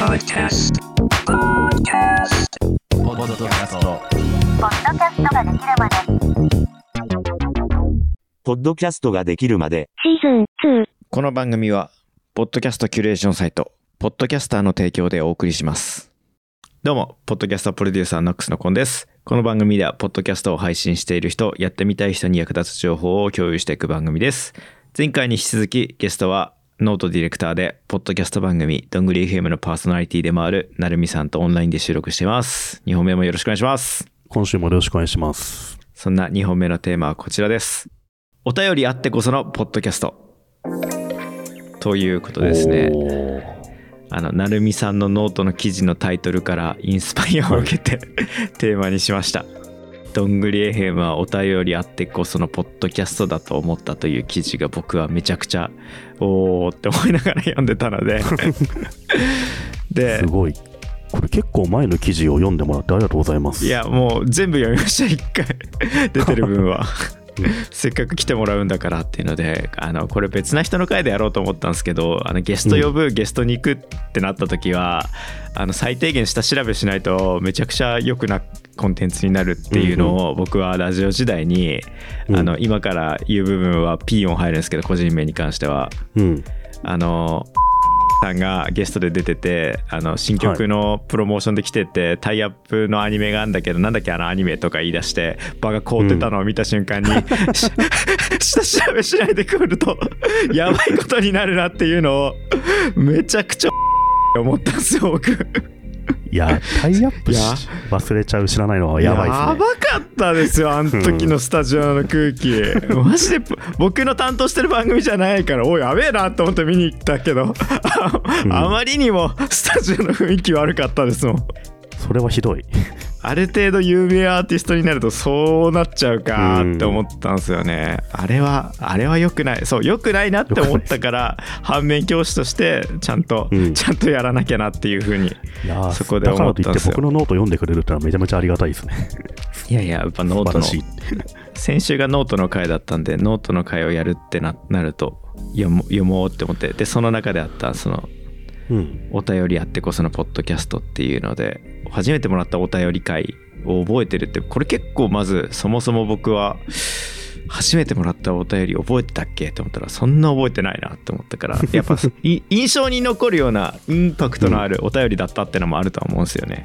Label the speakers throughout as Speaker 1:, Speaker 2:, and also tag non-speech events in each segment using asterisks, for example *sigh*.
Speaker 1: Podcast. Podcast.
Speaker 2: ポッドキャスト
Speaker 3: ポッドキャストができるまで。
Speaker 4: ポッドキャストができるまで、
Speaker 3: シーズン2
Speaker 2: この番組はポッドキャストキュレーションサイトポッドキャスターの提供でお送りします。どうもポッドキャストプロデューサーノックスのコンです。この番組ではポッドキャストを配信している人やってみたい人に役立つ情報を共有していく番組です。前回に引き続きゲストはノートディレクターでポッドキャスト番組どんぐり FM のパーソナリティでもあるなるみさんとオンラインで収録しています2本目もよろしくお願いします
Speaker 5: 今週もよろしくお願いします。
Speaker 2: そんな2本目のテーマはこちらです。お便りあってこそのポッドキャスト。ということですね。あの、なるみさんのノートの記事のタイトルからインスパイアを受けて、*laughs* テーマにしました。どんぐり FM はお便りあってこそのポッドキャストだと思ったという記事が僕はめちゃくちゃおーって思いながら読んでたので *laughs* です
Speaker 5: ごい。これ結構前の記事を読んでもらってありがとうございます。
Speaker 2: いやもう全部読みました一回出てる分はせっかく来てもらうんだからっていうのであのこれ別な人の回でやろうと思ったんですけどあのゲスト呼ぶ、ゲストに行くってなった時はあの最低限下調べしないとめちゃくちゃ良くなコンテンツになるっていうのを僕はラジオ時代に、
Speaker 5: うん。
Speaker 2: あの今から言う部分はピー音入るんですけど個人名に関しては。
Speaker 5: うん。
Speaker 2: あのさんがゲストで出ててあの新曲のプロモーションで来てて、タイアップのアニメがあるんだけどなんだっけあのアニメとか言い出して場が凍ってたのを見た瞬間に、し *laughs* 下調べしないで来るとやばいことになるなっていうのをめちゃくちゃ思ったんですよ僕
Speaker 5: いや、タイアップし忘れちゃう知らないのはやばいですね。
Speaker 2: やばかったですよあの時のスタジオの空気。*laughs* マジで僕の担当してる番組じゃないからおいやべえなと思って見に行ったけど。あまりにもスタジオの雰囲気悪かったですもん
Speaker 5: それはひどい。
Speaker 2: ある程度有名アーティストになるとそうなっちゃうかって思ったんですよね、あれはあれは良くないそう良くないなって思ったから反面教師としてちゃんと、
Speaker 5: うん
Speaker 2: ちゃんとやらなきゃなっていうふうにそこで思ったんですよ
Speaker 5: 僕のノート読んでくれるってのはめちゃめちゃありがたいですね。
Speaker 2: いやいややっぱノートの。先週がノートの回だったんでノートの回をやるってななると読もうって思ってでその中であったその
Speaker 5: うん。
Speaker 2: お便りあってこそのポッドキャストっていうので初めてもらったお便り回を覚えてるってこれ結構まずそもそも僕は初めてもらったお便り覚えてたっけって思ったらそんな覚えてないなって思ったから *laughs* やっぱい印象に残るようなインパクトのあるお便りだったってのもあるとは思うんですよね。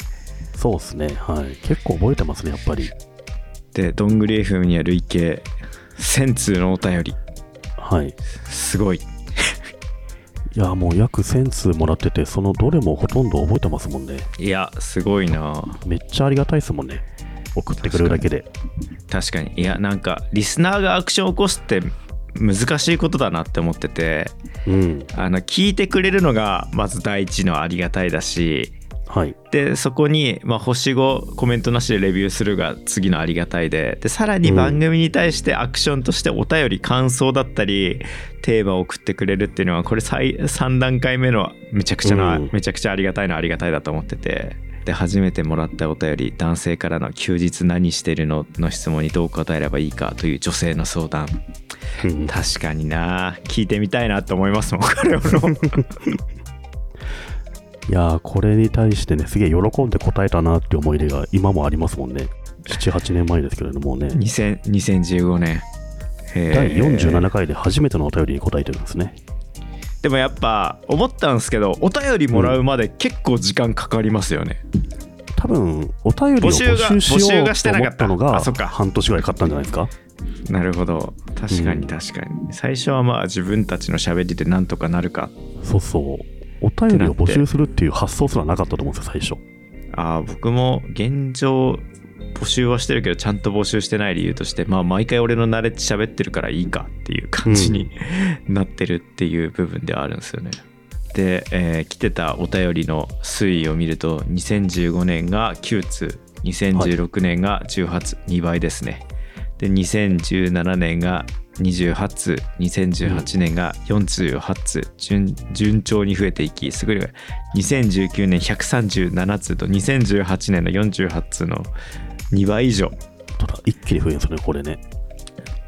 Speaker 5: そうですね。はい。結構覚えてますね、やっぱり。
Speaker 2: でどんぐり FM には累計1000通のお便り
Speaker 5: はい。
Speaker 2: すごい
Speaker 5: いや、もう約1000通もらってて、そのどれもほとんど覚えてますもんね。
Speaker 2: いやすごいな
Speaker 5: めっちゃありがたいですもんね。送ってくれるだけで。
Speaker 2: 確かにいやなんかリスナーがアクションを起こすって難しいことだなって思ってて
Speaker 5: うん。
Speaker 2: あの聞いてくれるのがまず第一のありがたいだし
Speaker 5: はい。
Speaker 2: でそこに、まあ、星5コメントなしでレビューするが次のありがたいで。でさらに番組に対してアクションとしてお便り感想だったりテーマを送ってくれるっていうのはこれ最3段階目のめちゃくちゃな、
Speaker 5: うん。
Speaker 2: めちゃくちゃありがたいのありがたいだと思ってて。で初めてもらったお便り男性からの「休日何してるの?」の質問にどう答えればいいかという女性の相談。
Speaker 5: うん。
Speaker 2: 確かにな。聞いてみたいなと思いますもんこれも
Speaker 5: いやーこれに対してね、すげえ喜んで答えたなって思い出が今もありますもんね。7、8年前ですけれどもね。
Speaker 2: 2000 2015年
Speaker 5: 第47回で初めてのお便りに答えてるんですね。
Speaker 2: でもやっぱ思ったんですけどお便りもらうまで結構時間かかりますよね、
Speaker 5: 多分、お便りを募集しようと思ったのが半年ぐらいかかったんじゃないですか？
Speaker 2: なるほど確か
Speaker 5: うん
Speaker 2: に確かに、最初はまあ自分たちの喋りでなんとかなるか
Speaker 5: そうそう。お便りを募集するっていう発想すらなかったと思うんですよ、最初。
Speaker 2: ああ僕も現状募集はしてるけどちゃんと募集してない理由としてまあ毎回俺の慣れて喋ってるからいいかっていう感じに、なってるっていう部分ではあるんですよね。で、えー来てたお便りの推移を見ると2015年が9通2016年が18通、2倍ですね。で2017年が28通2018年が48通、順順調に増えていきすごい2019年137通と2018年の48通の2倍以上。
Speaker 5: ただ、一気に増えるんですよね、これね。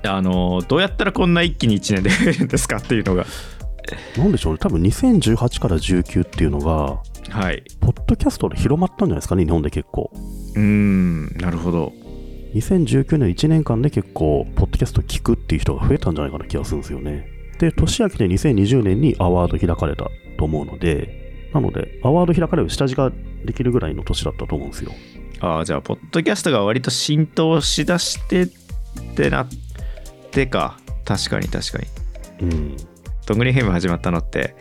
Speaker 2: あのどうやったらこんな一気に1年で増えるんですかっていうのが。
Speaker 5: なんでしょうね、多分2018から19っていうのが、
Speaker 2: はい。
Speaker 5: ポッドキャストで広まったんじゃないですかね、日本で結構。
Speaker 2: うーんなるほど
Speaker 5: 2019年1年間で結構、ポッドキャスト聞くっていう人が増えたんじゃないかな気がするんですよね。で、年明けて2020年にアワード開かれたと思うので、なので、アワード開かれる下地ができるぐらいの年だったと思うんですよ。
Speaker 2: ああじゃあポッドキャストが割と浸透しだしてってなってか確かに確かに
Speaker 5: うん。
Speaker 2: どんぐり FM 始まったのって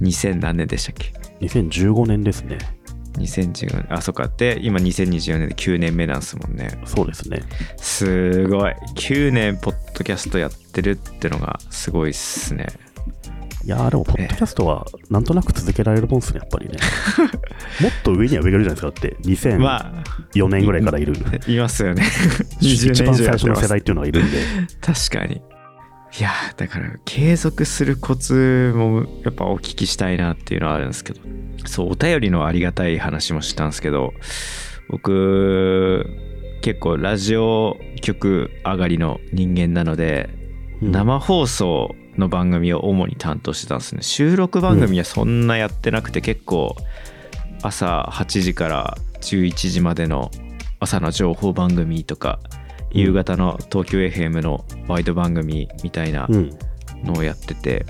Speaker 2: 2000何年でしたっけ
Speaker 5: ？2015年ですね。
Speaker 2: 2014年あそっかで今2024年で9年目なんですもんね
Speaker 5: そうですね。
Speaker 2: すごい9年ポッドキャストやってるってのがすごいっすね
Speaker 5: いやーでも、ポッドキャストはなんとなく続けられるもんですね、やっぱりね。*laughs* もっと上には上がいるじゃないですか、だって。2004
Speaker 2: ま
Speaker 5: 年ぐらいからいる。
Speaker 2: あ *laughs* いますよね
Speaker 5: 一
Speaker 2: 20年
Speaker 5: 番最初の世代っていうのがいるんで。
Speaker 2: 確かにいやーだから継続するコツもやっぱお聞きしたいなっていうのはあるんですけど。そうお便りのありがたい話もしたんですけど僕結構ラジオ局上がりの人間なので、
Speaker 5: うん。
Speaker 2: 生放送の番組を主に担当してたんですね。収録番組はそんなやってなくて結構朝8時から11時までの朝の情報番組とか
Speaker 5: うん
Speaker 2: 夕方の東京 FM のワイド番組みたいな
Speaker 5: うん。
Speaker 2: のをやってて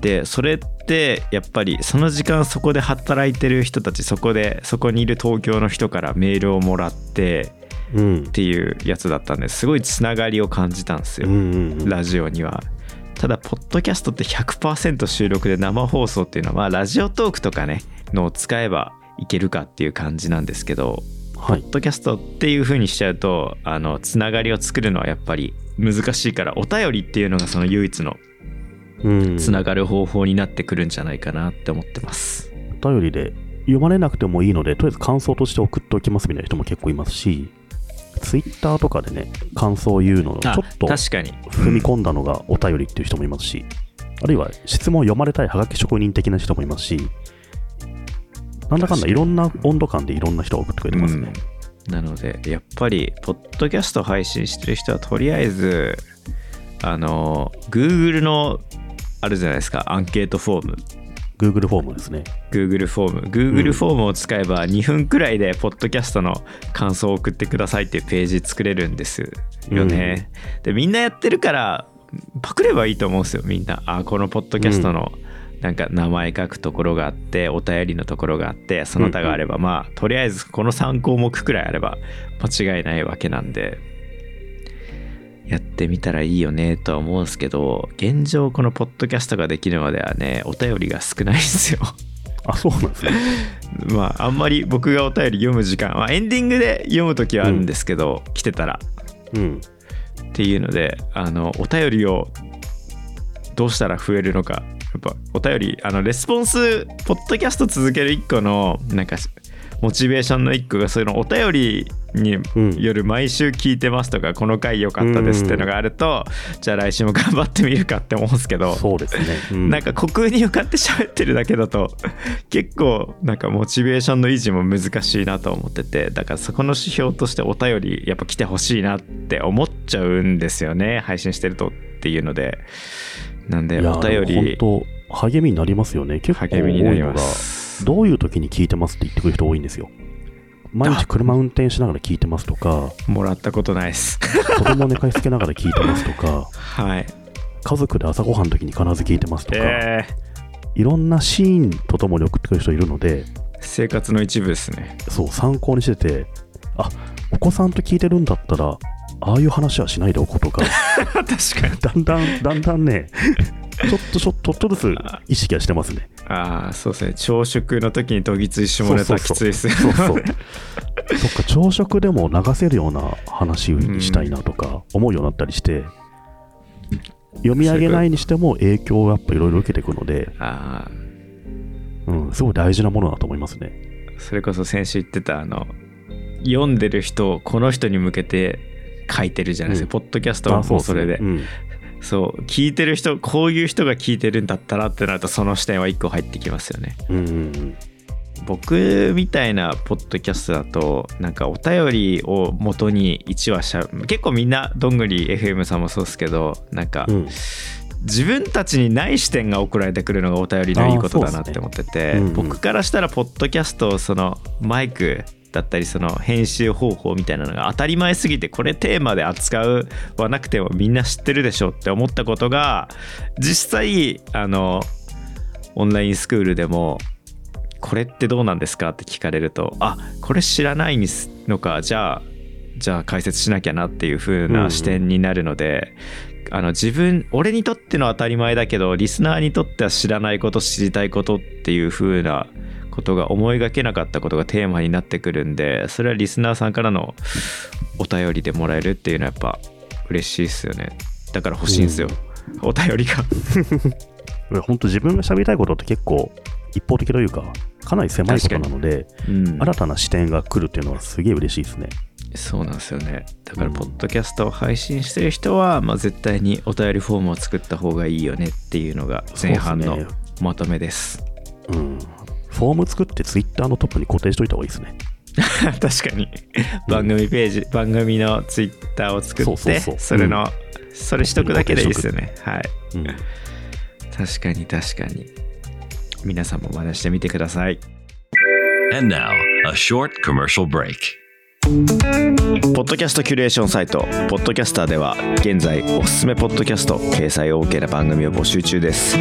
Speaker 2: でそれってやっぱりその時間そこで働いてる人たちそこでそこにいる東京の人からメールをもらって
Speaker 5: うん
Speaker 2: っ。ていうやつだったんですごいつながりを感じたんですよ、
Speaker 5: うんうんうん。
Speaker 2: ラジオには。ただポッドキャストって100%収録で生放送っていうのはまあラジオトークとかねのを使えばいけるかっていう感じなんですけど
Speaker 5: はい
Speaker 2: ポッ。ドキャストっていう風にしちゃうとあのつながりを作るのはやっぱり難しいからお便りっていうのがその唯一の
Speaker 5: うん。
Speaker 2: つながる方法になってくるんじゃないかなって思ってます。
Speaker 5: お便りで読まれなくてもいいので、とりあえず感想として送っておきますみたいな人も結構いますし、ツイッターとかでね、感想を言うのをちょ
Speaker 2: あ
Speaker 5: っと
Speaker 2: 確かに
Speaker 5: 踏み込んだのがお便りっていう人もいますし、あるいは質問を読まれたいハガキ職人的な人もいますし、なんだかんだいろんな温度感でいろんな人が送ってくれてますね。
Speaker 2: なのでやっぱりポッドキャスト配信してる人はとりあえずあの Google のあるじゃないですかアンケートフォーム。
Speaker 5: Google フォームですね。
Speaker 2: Google フォーム。Google フォームを使えば2分くらいでポッドキャストの感想を送ってくださいっていうページ作れるんです。よね、でみんなやってるからパクればいいと思うんですよみんな。あこのポッドキャストのなんか名前書くところがあってお便りのところがあってその他があればまあとりあえずこの3項目くらいあれば間違いないわけなんでやってみたらいいよねとは思うんですけど現状このポッドキャストができるまではねお便りが少ないんですよ
Speaker 5: あ、そうなんですね。*laughs*
Speaker 2: まああんまり僕がお便り読む時間、まあ、エンディングで読む時はあるんですけど、来てたら
Speaker 5: うん。
Speaker 2: っていうのであのお便りをどうしたら増えるのかやっぱお便りあのレスポンスポッドキャスト続ける一個のなんかモチベーションの一個がそういうのお便りに
Speaker 5: うん
Speaker 2: よる毎週聞いてますとか、この回良かったですっていうのがあると、じゃあ来週も頑張ってみるかって思うんですけど
Speaker 5: そうですね。うん。
Speaker 2: なんか虚空に向かって喋ってるだけだと結構なんかモチベーションの維持も難しいなと思っててだからそこの指標としてお便りやっぱ来てほしいなって思っちゃうんですよね配信してるとっていうので。なんでお便り
Speaker 5: 本当励みになりますよね。結構多いのが、
Speaker 2: す
Speaker 5: どういう時に聞いてますって言ってくる人多いんですよ。毎日車運転しながら聞いてますとか、
Speaker 2: もらったことないです。
Speaker 5: 子供寝かしつけながら聞いてますとか、
Speaker 2: はい。
Speaker 5: 家族で朝ごはんの時に必ず聞いてますとか、
Speaker 2: えー、
Speaker 5: いろんなシーンとともに送ってくる人いるので、
Speaker 2: 生活の一部ですね。
Speaker 5: そう、参考にしてて、あ、お子さんと聞いてるんだったら、ああいう話はしないでおこうとか、*laughs*
Speaker 2: 確かに。
Speaker 5: だんだん、だんだんね、ちょっとちょっと、ちょっとずつ意識はしてますね。
Speaker 2: ああそうですね。朝食の時にどぎつい下ネタきついです
Speaker 5: そうそう。*laughs* そっか、朝食でも流せるような話にしたいなとか思うようになったりして、読み上げないにしても影響をやっぱいろいろ受けていくので、
Speaker 2: ああ
Speaker 5: うん、すごい大事なものだと思いますね。
Speaker 2: それこそ先週言ってたあの読んでる人をこの人に向けて書いてるじゃないですか、
Speaker 5: うん。
Speaker 2: ポッドキャストも
Speaker 5: あそう。
Speaker 2: それで、
Speaker 5: うん
Speaker 2: そう聞いてる人こういう人が聞いてるんだったらってなるとその視点は一個入ってきますよね。
Speaker 5: うん
Speaker 2: 僕みたいなポッドキャストだとなんかお便りを元に1話しゃ結構みんなどんぐり FM さんもそうですけどなんか
Speaker 5: うん。
Speaker 2: 自分たちにない視点が送られてくるのがお便りのいいことだなって思ってて、
Speaker 5: ねうんうん
Speaker 2: 僕からしたらポッドキャストそのマイクだったりその編集方法みたいなのが当たり前すぎてこれテーマで扱うはなくてもみんな知ってるでしょって思ったことが実際あのオンラインスクールでもこれってどうなんですかって聞かれるとあこれ知らないのかじゃあじゃあ解説しなきゃなっていう風な視点になるので、あの自分俺にとっての当たり前だけどリスナーにとっては知らないこと知りたいことっていう風なことが思いがけなかったことがテーマになってくるんでそれはリスナーさんからのお便りでもらえるっていうのはやっぱ嬉しいですよね。だから欲しいんですよ、お便りが。*laughs*
Speaker 5: 本当自分が喋りたいことって結構一方的というか、かなり狭いことなので、
Speaker 2: うん。
Speaker 5: 新たな視点が来るっていうのはすげえ嬉しいですね。
Speaker 2: そうなんですよね。だから
Speaker 5: うん。
Speaker 2: ポッドキャストを配信してる人は、まあ、絶対にお便りフォームを作った方がいいよねっていうのが前半のまとめです。
Speaker 5: うん。フォーム作ってツイッターのトップに固定しといた方がいいですね。*laughs*
Speaker 2: 確かに。番組ページ、番組のツイッターを作って
Speaker 5: そうそうそう。
Speaker 2: それの、それしとくだけでいいですよね。はい。
Speaker 5: うん。
Speaker 2: 確かに確かに。皆さんも真似してみてください。
Speaker 1: And now, a short commercial break.
Speaker 2: ポッドキャストキュレーションサイトポッドキャスターでは現在おすすめポッドキャスト掲載 OK な番組を募集中です。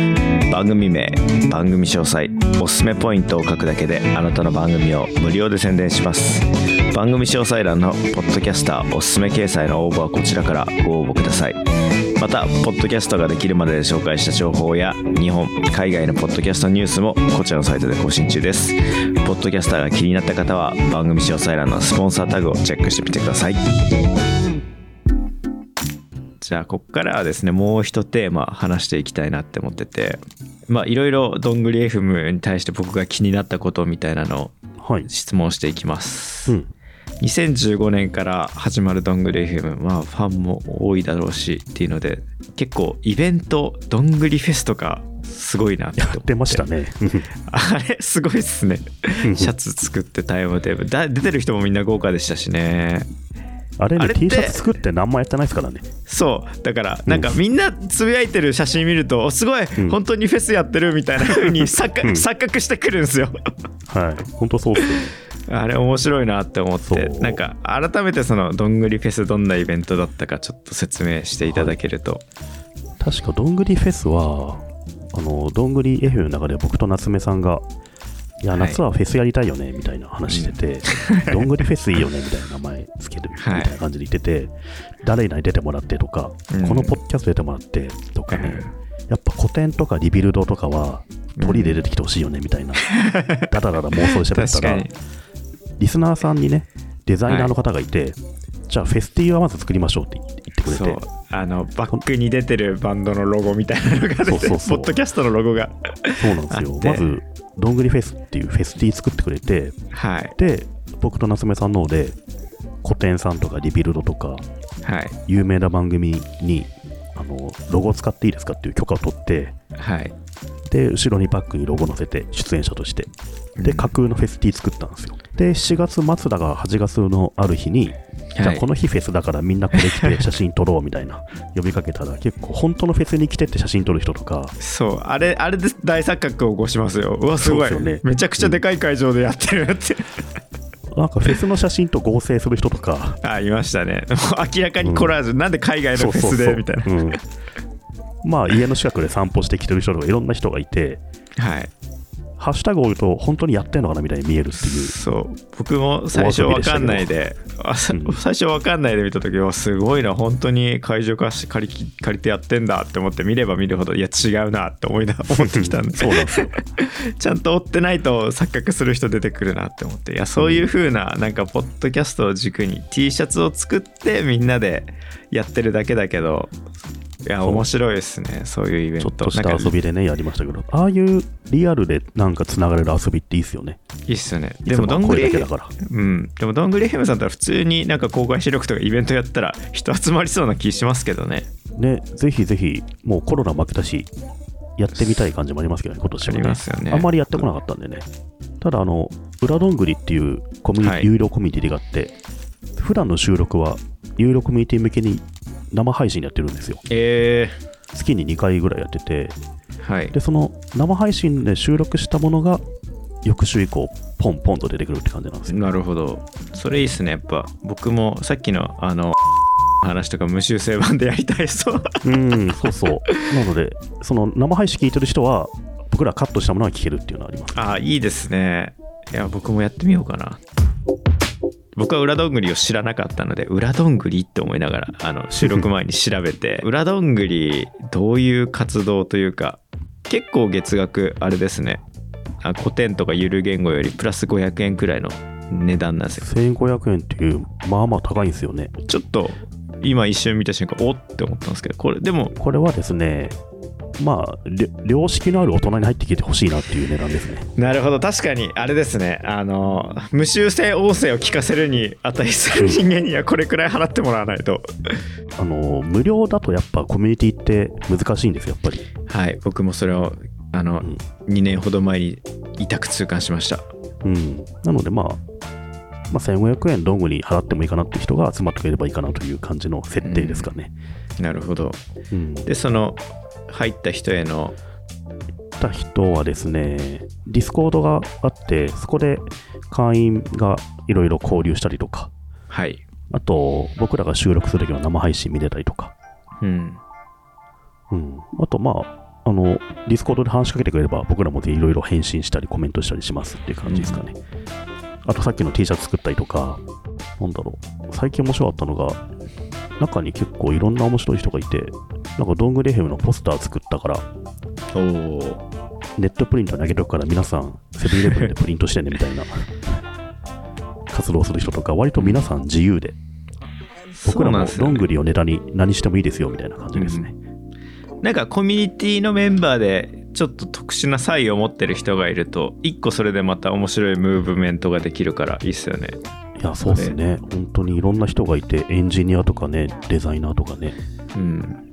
Speaker 2: 番組名番組詳細おすすめポイントを書くだけであなたの番組を無料で宣伝します。番組詳細欄のポッドキャスターおすすめ掲載の応募はこちらからご応募ください。またポッドキャストができるまでで紹介した情報や日本海外のポッドキャストニュースもこちらのサイトで更新中ですポッドキャスターが気になった方は番組詳細欄のスポンサータグをチェックしてみてくださいじゃあここからはですねもう一テーマ話していきたいなって思っててまあいろいろどんぐり FM に対して僕が気になったことみたいなのを
Speaker 5: はい。
Speaker 2: 質問していきます
Speaker 5: うん。
Speaker 2: 2015年から始まるどんぐり FM まあファンも多いだろうしっていうので結構イベントどんぐりフェスとかすごいなって思って
Speaker 5: やってましたね。
Speaker 2: あれすごいっすねシャツ作ってタイムテーブルだ出てる人もみんな豪華でしたしね
Speaker 5: あれね、
Speaker 2: あれ
Speaker 5: T シャツ作って何もやってないですからね。
Speaker 2: そうだからなんかみんなつぶやいてる写真見るとおすごい
Speaker 5: ん
Speaker 2: 本当にフェスやってるみたいな風に錯覚,、
Speaker 5: うん
Speaker 2: 錯覚してくるんですよ
Speaker 5: はい。本当そうっすよ。
Speaker 2: あれ面白いなって思ってなんか改めてそのどんぐりフェスどんなイベントだったかちょっと説明していただけると、
Speaker 5: 確か、どんぐりフェスは、あの、どんぐり F の中で僕と夏目さんが、いや、
Speaker 2: はい。
Speaker 5: 夏はフェスやりたいよね、みたいな話してて、どんぐりフェスいいよね、みたいな名前つける、み
Speaker 2: はい
Speaker 5: たいな感じで言ってて、誰々に出てもらってとか、
Speaker 2: うん。
Speaker 5: このポッドキャスト出てもらってとかね、やっぱ古典とかリビルドとかは、鳥で出てきてほしいよね、みたいな、だらだら妄想してたらリスナーさんにね、デザイナーの方がいて、じゃあフェス T はまず作りましょうって言ってくれ
Speaker 2: そう。
Speaker 5: て、
Speaker 2: あのバックに出てるバンドのロゴみたいなのが出て
Speaker 5: そうそうそう。
Speaker 2: ポッドキャストのロゴが。
Speaker 5: そうなんですよ。まず、どんぐりフェスっていうフェス T 作ってくれて、
Speaker 2: はい。
Speaker 5: で、僕と夏目さんの方で、 COTEN さんとか Rebuild とか、
Speaker 2: はい。
Speaker 5: 有名な番組に、あの、ロゴを使っていいですかっていう許可を取って、
Speaker 2: はい
Speaker 5: で、後ろにバックにロゴ載せて、出演者として。で、
Speaker 2: うん。
Speaker 5: 架空のフェス T 作ったんですよ。で、7月末だか8月のある日に、じゃあ
Speaker 2: はい
Speaker 5: この日フェスだからみんなこれ着て写真撮ろうみたいな呼びかけたら結構本当のフェスに来てって写真撮る人とか。
Speaker 2: そうあれあれで大錯覚を起こしますよ。うわすごい。
Speaker 5: すよね。
Speaker 2: めちゃくちゃでかい会場でやってるって、
Speaker 5: なんかフェスの写真と合成する人とか。
Speaker 2: あいましたね。明らかにコラージュ、なんで海外のフェスでみたいな。
Speaker 5: うんまあ家の近くで散歩してきてる人とかいろんな人がいて
Speaker 2: はい。
Speaker 5: ハッシュタグを言うと本当にやってんのかなみたいに見えるっていう。
Speaker 2: そう。僕も最初わかんないで。
Speaker 5: うん。
Speaker 2: 最初わかんないで見た時はすごいな本当に会場貸し借りき借りてやってんだって思って見れば見るほどいや違うなって思いな *laughs* 思ってきたんで
Speaker 5: そうなんですよ。*laughs*
Speaker 2: ちゃんと追ってないと錯覚する人出てくるなって思って。いやそういう風ななんかポッドキャストを軸に T シャツを作ってみんなでやってるだけだけどいや面白いですね。そういうイベン
Speaker 5: ちょ
Speaker 2: ト
Speaker 5: っとした遊びでねやりましたけど。ああいうリアルでなんかつながれる遊びっていいっすよね。
Speaker 2: いいっすよね。でもどんぐりうん。でもどんぐり FM さんだったら普通になんか公開収録とかイベントやったら人集まりそうな気しますけどね。
Speaker 5: ねぜひぜひもうコロナ負けたしやってみたい感じもありますけどね今年は
Speaker 2: あり
Speaker 5: ね
Speaker 2: ますよね。
Speaker 5: あんまりやってこなかったんでね。ただあの裏どんぐりっていうコミュニ、
Speaker 2: はい。
Speaker 5: 有料コミュニティがあって普段の収録は有料コミュニティ向けに生配信やってるんですよ。
Speaker 2: え
Speaker 5: 月に2回ぐらいやってて、
Speaker 2: はい。
Speaker 5: で、その生配信で収録したものが、翌週以降、ポンポンと出てくるって感じなんですよ。
Speaker 2: なるほど。それいいっすねやっぱ。僕もさっきのあの *laughs* 話とか無修正版でやりたいそう
Speaker 5: うん、そうそう。なので、その生配信聞いてる人は、僕らカットしたものが聞けるっていうのはあります。
Speaker 2: あいいですね。いや僕もやってみようかな僕は裏どんぐりを知らなかったので裏どんぐりって思いながらあの収録前に調べて *laughs* 裏どんぐりどういう活動というか結構月額あれですねあ古典とかゆる言語よりプラス500円くらいの値段なんですよ
Speaker 5: 1500円っていう、まあまあ高いんですよね。
Speaker 2: ちょっと今一瞬見た瞬間おって思ったんですけどこれでも
Speaker 5: これはですね、まあ、り良識のある大人に入ってきてほしいなっていう値段ですね。
Speaker 2: なるほど確かにあれですねあの無修正音声を聞かせるに値する人間にはこれくらい払ってもらわないと
Speaker 5: あの、無料だとやっぱコミュニティって難しいんですよ、やっぱり。
Speaker 2: はい僕もそれをあの、
Speaker 5: うん
Speaker 2: 2年ほど前に痛く痛感しました
Speaker 5: うん。なのでまあ、まあ、1500円どんぐり払ってもいいかなっていう人が集まってくれればいいかなという感じの設定ですかね。
Speaker 2: なるほど
Speaker 5: うん。
Speaker 2: でその入った人への
Speaker 5: った人はですね、 Discord があって、そこで会員がいろいろ交流したりとか、
Speaker 2: はい。
Speaker 5: あと、僕らが収録するときの生配信見れたりとか、
Speaker 2: うん。
Speaker 5: うん。あと、まあ、あの、 Discord で話しかけてくれれば、僕らもいろいろ返信したり、コメントしたりしますっていう感じですかね。あと、さっきの T シャツ作ったりとか、なんだろう、最近面白かったのが、中に結構いろんな面白い人がいて、なんか、どんぐり FM のポスター作ったから、
Speaker 2: おお
Speaker 5: ネットプリントにあげとくから皆さんセブンイレブンでプリントしてねみたいな活動する人とか割と皆さん自由で僕らもどんぐりをネタに何してもいいですよみたいな感じですね、
Speaker 2: なんかコミュニティのメンバーでちょっと特殊な差異を持ってる人がいると一個それでまた面白いムーブメントができるからいいっすよね。
Speaker 5: いやそうですね。本当にいろんな人がいてエンジニアとかねデザイナーとかね。
Speaker 2: うん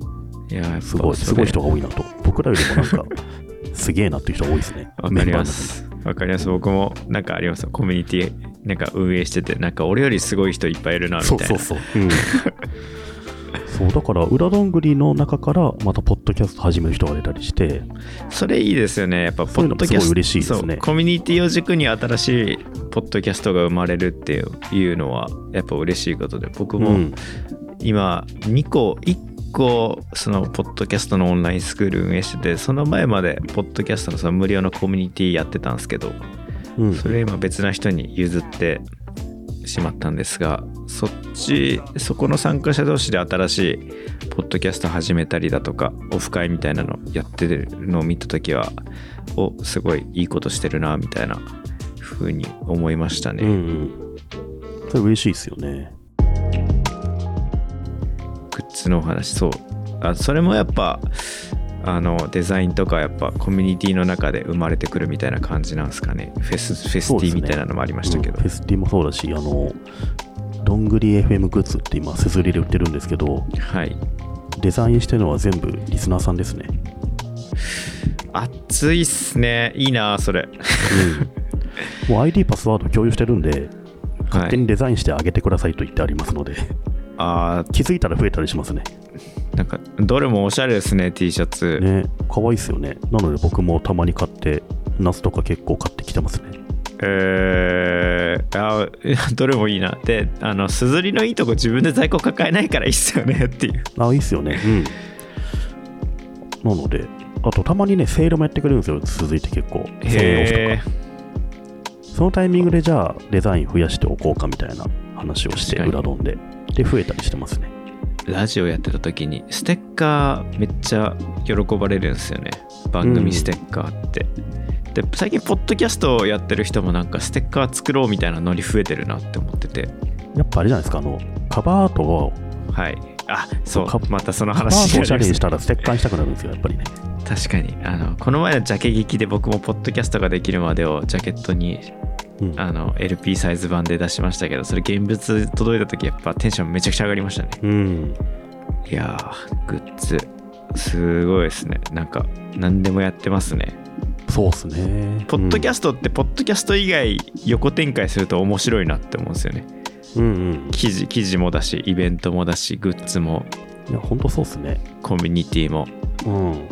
Speaker 2: いや
Speaker 5: すごいすごい人が多いなと。僕らよりもなんか *laughs* すげえなっていう人が多いですね。
Speaker 2: わかります。わかります。僕もなんかあります。コミュニティなんか運営しててなんか俺よりすごい人いっぱいいるなみたいな。
Speaker 5: そうそうそう。うん、*laughs* そうだから裏どんぐりの中からまたポッドキャスト始める人が出たりして。
Speaker 2: それいいですよね。やっぱ、
Speaker 5: そういうのもすごい嬉しいですね。
Speaker 2: コミュニティを軸に新しいポッドキャストが生まれるっていうのは、やっぱ嬉しいことで、僕も
Speaker 5: うん。
Speaker 2: 今、2個、1個、その、ポッドキャストのオンラインスクール運営してて、その前まで、ポッドキャストのその無料のコミュニティやってたんですけど、
Speaker 5: うん
Speaker 2: それ今別な人に譲ってしまったんですがそっちそこの参加者同士で新しいポッドキャスト始めたりだとかオフ会みたいなのやってるのを見た時はおすごいいいことしてるなみたいな風に思いましたね、
Speaker 5: うんうん。それ嬉しいですよね。
Speaker 2: グッズのお話。そう。あそれもやっぱあのデザインとかやっぱコミュニティの中で生まれてくるみたいな感じなんですかね。フェスフェスティみたいなのもありましたけど、
Speaker 5: うんフェスティもそうだし、あの、どんぐり FM グッズって今、すずりで売ってるんですけど、
Speaker 2: はい。
Speaker 5: デザインしてるのは全部リスナーさんですね。
Speaker 2: 熱いっすね。いいなそれ。
Speaker 5: もう ID パスワード共有してるんで、勝手
Speaker 2: はい
Speaker 5: にデザインしてあげてくださいと言ってありますので、
Speaker 2: あ
Speaker 5: 気づいたら増えたりしますね。
Speaker 2: ーなんかどれもおしゃれですね T シャツ、
Speaker 5: ね、可愛いですよね。なので僕もたまに買って、ナスとか結構買ってきてますね。
Speaker 2: えー、あ *laughs* どれもいいなであのすずりのいいとこ自分で在庫抱えないからいいっすよね *laughs* っていう
Speaker 5: あ、いいっすよね。うん。なので、あとたまにね、セールもやってくれるんですよ、続いて結構。1000円オフと
Speaker 2: へ
Speaker 5: か。そのタイミングでじゃあデザイン増やしておこうかみたいな話をして、裏ドンで。で、増えたりしてますね。
Speaker 2: ラジオやってた時にステッカーめっちゃ喜ばれるんですよね。番組ステッカーって、で最近ポッドキャストをやってる人もなんかステッカー作ろうみたいなノリ増えてるなって思ってて。
Speaker 5: やっぱあれじゃないですか、あの、カバーアートを、
Speaker 2: はい。あそう。
Speaker 5: か
Speaker 2: またその
Speaker 5: カバーアートをおしゃれにしたらステッカーにしたくなるんですよ、やっぱりね。
Speaker 2: 確かに。あのこの前のジャケ聞きで僕もポッドキャストができるまでをジャケットに
Speaker 5: うん。
Speaker 2: あの LP サイズ版で出しましたけどそれ現物届いた時やっぱテンションめちゃくちゃ上がりましたね
Speaker 5: うん。
Speaker 2: いやーグッズすごいですねなんか何でもやってますね
Speaker 5: そうっすね。
Speaker 2: ポッドキャ
Speaker 5: ス
Speaker 2: ストってポッドキャスト以外横展開すると面白いなって思うんですよね
Speaker 5: ト。うんうん。
Speaker 2: 記事記事もだしイベントもだしグッズも
Speaker 5: いや、ほんとそうっすね。
Speaker 2: コミュニティも
Speaker 5: うん。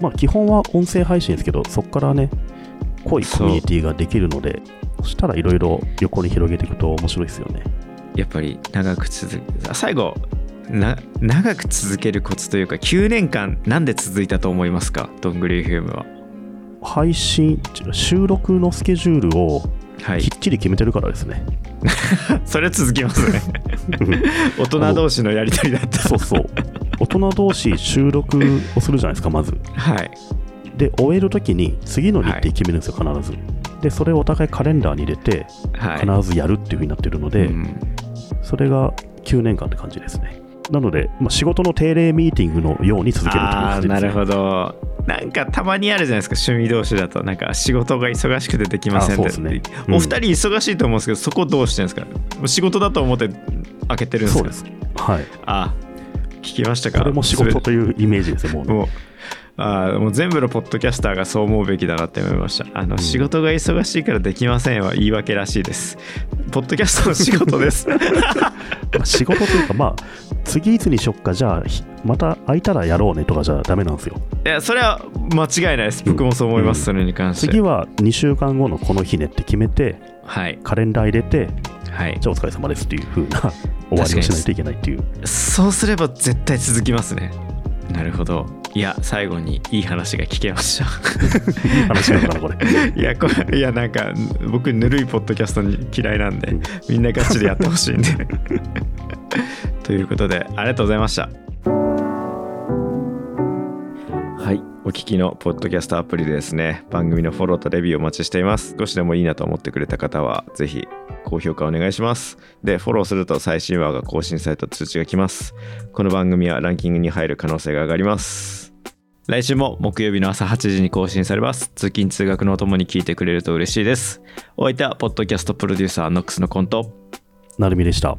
Speaker 5: まあ基本は音声配信ですけど、そこからね、濃いコミュニティができるので、そしたらいろいろ横に広げていくと面白いですよね。
Speaker 2: やっぱり長く続く最後な長く続けるコツというか9年間なんで続いたと思いますか？どんぐり FM は
Speaker 5: 配信、収録のスケジュールを
Speaker 2: はい
Speaker 5: きっちり決めてるからですね。*laughs*
Speaker 2: それ続きますね *laughs* 大人同士のやりとりだった
Speaker 5: そうそう。大人同士収録をするじゃないですか、まず。
Speaker 2: はい
Speaker 5: で、終えるときに次の日程決めるんですよ、必ず。で、それをお互いカレンダーに入れて、
Speaker 2: はい
Speaker 5: 必ずやるっていう風になってるので、
Speaker 2: うん
Speaker 5: それが9年間って感じですね。なので、まあ、仕事の定例ミーティングのように続けるという
Speaker 2: あ
Speaker 5: 感じです、ね。
Speaker 2: ーなるほどなんかたまにあるじゃないですか趣味同士だとなんか仕事が忙しくてできませんって
Speaker 5: あそうですねうん
Speaker 2: お二人忙しいと思うんですけどそこどうしてるんですか？仕事だと思って開けてるんですか？
Speaker 5: そうです。はい。
Speaker 2: あ聞きましたか？
Speaker 5: これも仕事というイメージですよ、もうね。
Speaker 2: もうあーもう全部のポッドキャスターがそう思うべきだなって思いました。あの、
Speaker 5: ん。
Speaker 2: 仕事が忙しいからできませんは言い訳らしいです。ポッドキャストの仕事です。*laughs*
Speaker 5: まあ仕事というか、まあ、次いつにしよっか、じゃあ、ひまた空いたらやろうねとかじゃダメなんですよ。
Speaker 2: いやそれは間違いないです。僕もそう思います、
Speaker 5: うん
Speaker 2: それに関して。
Speaker 5: 次は2週間後のこの日ねって決めて、
Speaker 2: はい。
Speaker 5: カレンダー入れて、
Speaker 2: はい。
Speaker 5: じゃあお疲れ様ですっていう風な終わりをしないといけないっていう。
Speaker 2: そうすれば絶対続きますねなるほど。いや最後にいい話が聞けました。
Speaker 5: いい話なのかな、*laughs* これ。
Speaker 2: いやこれいやなんか僕ぬるいポッドキャストに嫌いなんでみんなガチでやってほしいんで。*laughs* ということでありがとうございました聞きのポッドキャストアプリでですね番組のフォローとレビューお待ちしています少しでもいいなと思ってくれた方はぜひ高評価お願いしますでフォローすると最新話が更新された通知が来ますこの番組はランキングに入る可能性が上がります来週も木曜日の朝8時に更新されます。通勤通学のお供に聞いてくれると嬉しいです。お相手は、ポッドキャストプロデューサー、ノックスのコント。
Speaker 5: なるみでした。